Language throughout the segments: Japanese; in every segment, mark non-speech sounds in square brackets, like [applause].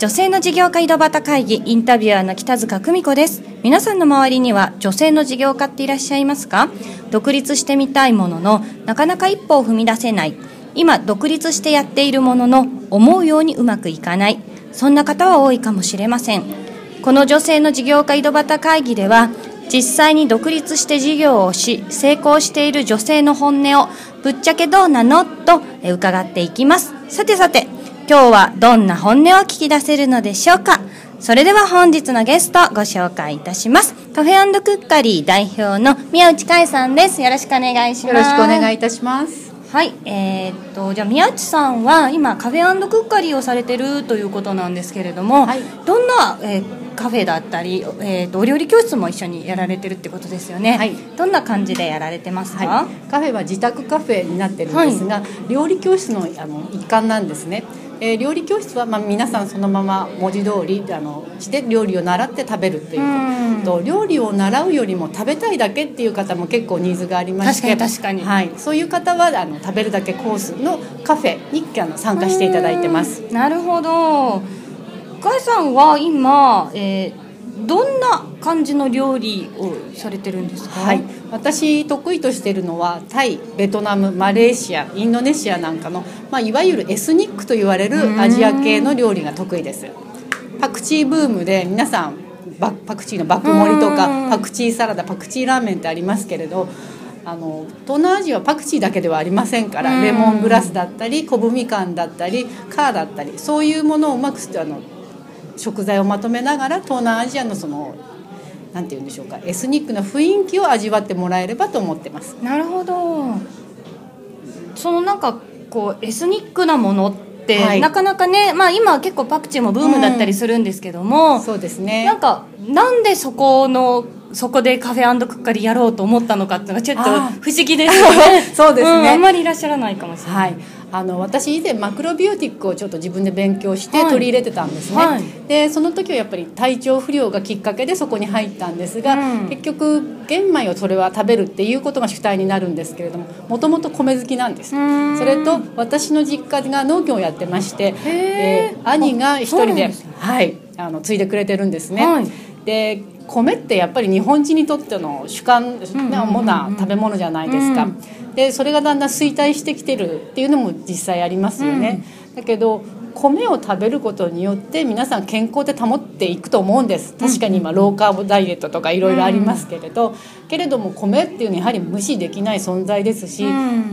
女性の事業家井戸端会議インタビュアーの北塚久美子です。皆さんの周りには女性の事業家っていらっしゃいますか？独立してみたいもののなかなか一歩を踏み出せない。今独立してやっているものの思うようにうまくいかない。そんな方は多いかもしれません。この女性の事業家井戸端会議では実際に独立して事業をし成功している女性の本音をぶっちゃけどうなの？と伺っていきます。さてさて今日はどんな本音を聞き出せるのでしょうか？それでは本日のゲストご紹介いたします。カフェクッカリー代表の宮内海さんです。よろしくお願いします。よろしくお願いいたします。はい。えー、っとじゃあ宮内さんは今カフェクッカリーをされてるということなんですけれども、はい、どんな、えー、カフェだったり、えー、っとお料理教室も一緒にやられてるってことですよね、はい、どんな感じでやられてますか、はい、カフェは自宅カフェになってるんですが、料理教室のあの一環なんですねえー、料理教室は、まあ、皆さんそのまま文字通りあのして料理を習って食べるっていうと。料理を習うよりも食べたいだけっていう方も結構ニーズがありまして確かにはい、そういう方はあの食べるだけコースのカフェにあの参加していただいてます。なるほど。ガイさんは今、えーどんな感じの料理をされてるんですか、はい、私得意としているのはタイベトナムマレーシアインドネシアなんかの、まあ、いわゆるエスニックと言われるアジア系の料理が得意です。パクチーブームで皆さんパクチーの爆盛りとかパクチーサラダパクチーラーメンってありますけれどあの東南アジアはパクチーだけではありませんからレモングラスだったり昆布みかんだったりカーだったりそういうものをうまくあの食材をまとめながら東南アジアのそのなんて言うんでしょうかエスニックな雰囲気を味わってもらえればと思ってます。なるほど。そのなんかこうエスニックなものって、はい、なかなかね、まあ、今結構パクチーもブームだったりするんですけども、うん、そうですね。なんかなんでそこのそこでカフェクッカリやろうと思ったのかっていうのがちょっと不思議ですよね。[laughs] そうですね、うん、あんまりいらっしゃらないかもしれない、はいあの私以前マクロビオティックをちょっと自分で勉強して取り入れてたんですね、はい、でその時はやっぱり体調不良がきっかけでそこに入ったんですが、うん、結局玄米をそれは食べるっていうことが主体になるんですけれどももともと米好きなんです。それと私の実家が農業をやってまして、えー、兄が一人ではいあの継いでくれてるんですね、はい、で米ってやっぱり日本人にとっての主観な主な食べ物じゃないですか。でそれがだんだん衰退してきてるっていうのも実際ありますよね。だけど米を食べることによって皆さん健康で保っていくと思うんです。確かに今ローカーボダイエットとかいろいろありますけれど、けれども米っていうのはやはり無視できない存在ですし、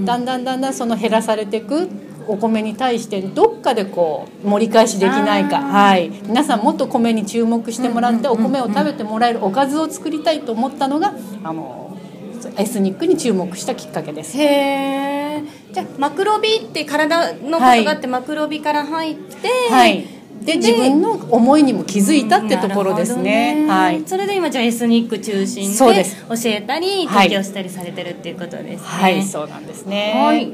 だんだんだんだんその減らされていくお米に対してどっかでこう盛り返しできないか、はい、皆さんもっと米に注目してもらってお米を食べてもらえるおかずを作りたいと思ったのがあのエスニックに注目したきっかけです。へじゃあマクロビって体のことがあって、マクロビから入って、はい、で自分の思いにも気づいたってところですね。ねはい。それで今じゃあエスニック中心で教えたり提供したりされてるっていうことですね。はい、はい、そうなんですね。はい。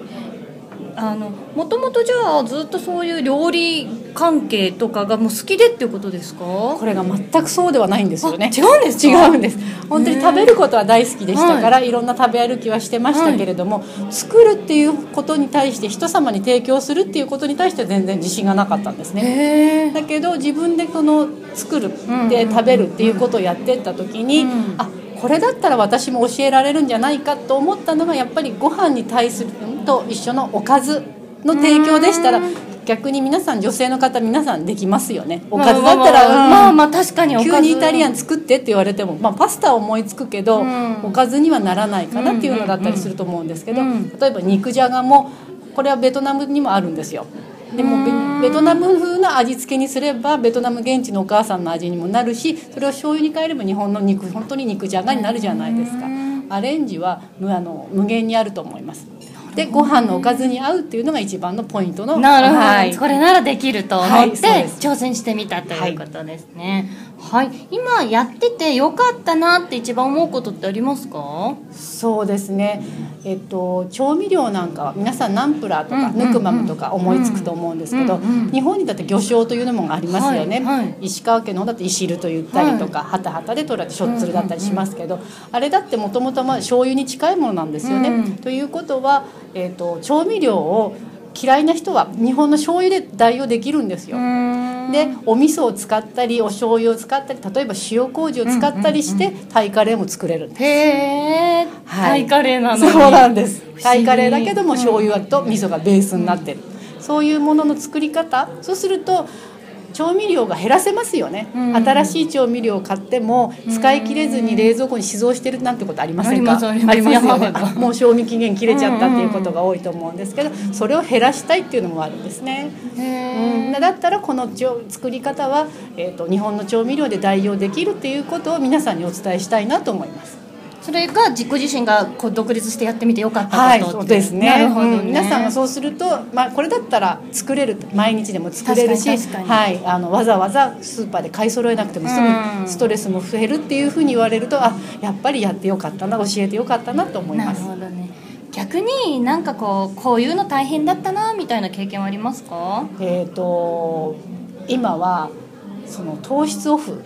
あのもともとじゃあずっとそういう料理関係とかがもう好きでっていうことですか？これが全くそうではないんですよね。違うんです違うんです。本当に食べることは大好きでしたから、い、ろんな食べ歩きはしてましたけれども、はい、作るっていうことに対して人様に提供するっていうことに対して全然自信がなかったんですね。だけど自分でこの作るで食べるっていうことをやってった時に、うん、あこれだったら私も教えられるんじゃないかと思ったのがやっぱりご飯に対すると一緒のおかずの提供でしたら逆に皆さん女性の方皆さんできますよね。おかずだったら、まあまあ確かに急にイタリアン作ってって言われても、まあ、パスタは思いつくけど、おかずにはならないかなっていうのだったりすると思うんですけど、例えば肉じゃがもこれはベトナムにもあるんですよでもベトナム風な味付けにすればベトナム現地のお母さんの味にもなるしそれを醤油に変えれば日本の肉本当に肉じゃがになるじゃないですか。アレンジは無あの無限にあると思いますでご飯のおかずに合うっていうのが一番のポイントのなるほど、はい、これならできると思って、挑戦してみたということですね、はい、はい、今やっててよかったなって一番思うことってありますか？そうですね。えっと、調味料なんかは皆さんナンプラーとかヌクマムとか思いつくと思うんですけど、日本にだって魚醤というのもありますよね、はいはい、石川県の方だって石ると言ったりとか、はたはたで取られてしょっつるだったりしますけど、あれだってもともと醤油に近いものなんですよね。ということは、えっと、調味料を嫌いな人は日本の醤油で代用できるんですよ。でお味噌を使ったりお醤油を使ったり例えば塩麹を使ったりして、タイカレーも作れるんです。へえ、タイカレーなのに。そうなんです。タイカレーだけどもうん。醤油と味噌がベースになってる、そういうものの作り方。そうすると調味料が減らせますよね、うん。新しい調味料を買っても使い切れずに冷蔵庫に寄贈してるなんてことありませんか？ありますあります。よねもう賞味期限切れちゃったっていうことが多いと思うんですけどそれを減らしたいっていうのもあるんですね、へうん、だったらこの調作り方は、えー、と日本の調味料で代用できるっていうことを皆さんにお伝えしたいなと思いますそれが自己自身がこう独立してやってみてよかったことはい、そうですね。なるほどね、うん皆さんがそうすると、まあこれだったら作れる毎日でも作れるし、はい、あのわざわざスーパーで買い揃えなくても済む、うんストレスも増えるっていうふうに言われると、あ、やっぱりやってよかったな、教えてよかったなと思いなます。るほどね逆になんかこうこういうの大変だったなみたいな経験はありますか？えっ、と今はその糖質オフ。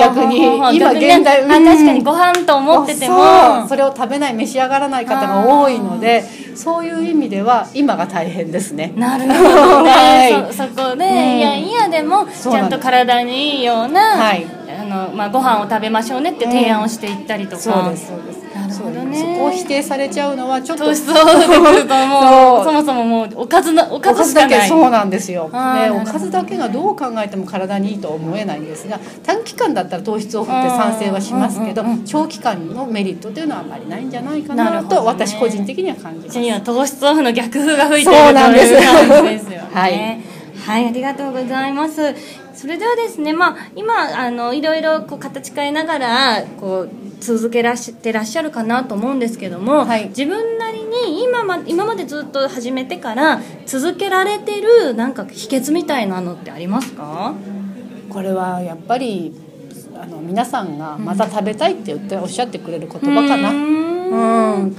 逆に今現代うん。あ確かにご飯と思ってても。それを食べない召し上がらない方が多いのでそういう意味では今が大変ですね。なるほどね、[laughs] はい。そそこで、うん。いやいやでもちゃんと体にいいような、はい。あのまあ、ご飯を食べましょうねって提案をしていったりとか、そうですそうです。なるほどね。そうそこを否定されちゃうのはちょっと。糖質オフでくるともう [laughs] そそうもそももうおかずなおかずだけそうなんですよ。あーなでるほどおかずだけがどう考えても体にいいとは思えないんですが短期間だったら糖質オフって賛成はしますけどうんうんうんうん長期間のメリットというのはあまりないんじゃないかななるほどね。と私個人的には感じます。には糖質オフの逆風が吹いてるという感じですよね。はい。はい、ありがとうございます。それではですね、まあ、今、あの、いろいろ、こう、形変えながら、こう、続けらしてらっしゃるかなと思うんですけども、はい。自分なりに今ま今までずっと始めてから続けられてるなんか秘訣みたいなのってありますか？これはやっぱりあの皆さんがまた食べたいって言っておっしゃってくれる言葉かな。うーん。うん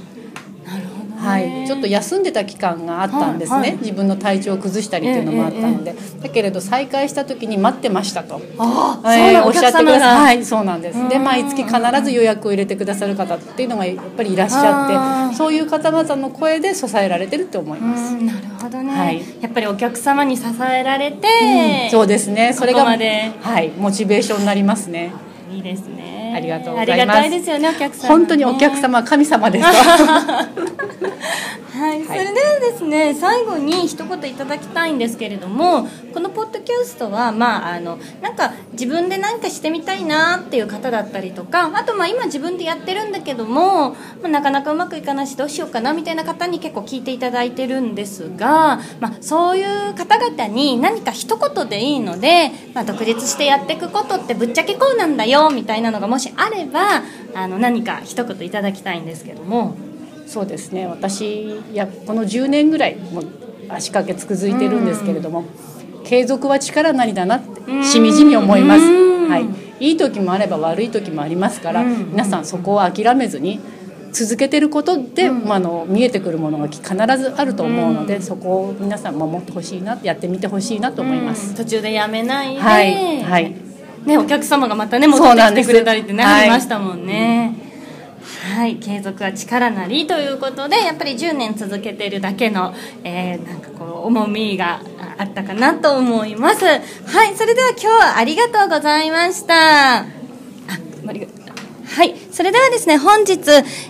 はい、ちょっと休んでた期間があったんですね、はいはい。自分の体調を崩したりっていうのもあったので、だけれど再開した時に待ってましたと。ああ、はい。そうなのおっしゃってください。はい、そうなんです。で、うん。毎月必ず予約を入れてくださる方っていうのがやっぱりいらっしゃって、そういう方々の声で支えられてるって思います。うんなるほどね、はい。やっぱりお客様に支えられて、そうですね。それがはい、モチベーションになりますね。いいですね。ありがとうございます。ありがたいですよねお客様、ね、本当にお客様は神様です。[laughs] で最後に一言いただきたいんですけれどもこのポッドキャストはまああのなんか自分で何かしてみたいなっていう方だったりとかあとまあ今自分でやってるんだけども、まあ、なかなかうまくいかないしどうしようかなみたいな方に結構聞いていただいてるんですが、まあ、そういう方々に何か一言でいいので、まあ、独立してやっていくことってぶっちゃけこうなんだよみたいなのがもしあればあの何か一言いただきたいんですけども。そうですね。私やこの10年ぐらいもう足掛け続いてるんですけれども、継続は力なりだなってしみじみ思います、うん。はい、いい時もあれば悪い時もありますから、うん。皆さんそこを諦めずに続けてることで、まあ、あの見えてくるものが必ずあると思うので、そこを皆さん守ってほしいなやってみてほしいなと思います、うん。途中でやめないで、はい。はい。ね、お客様がまたね戻ってきてくれたりってなりましたもんね。はい、継続は力なりということでやっぱり10年続けてるだけの、えーなんかこう重みがあったかなと思いますはいそれでは今日はありがとうございましたあありがはい。それではですね、本日、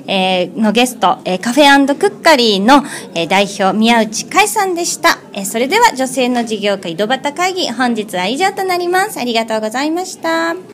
えーのゲスト、えーカフェクッカリーの、えー代表、宮内海さんでした。えーそれでは、女性の事業家井戸端会議、本日は以上となります。ありがとうございました。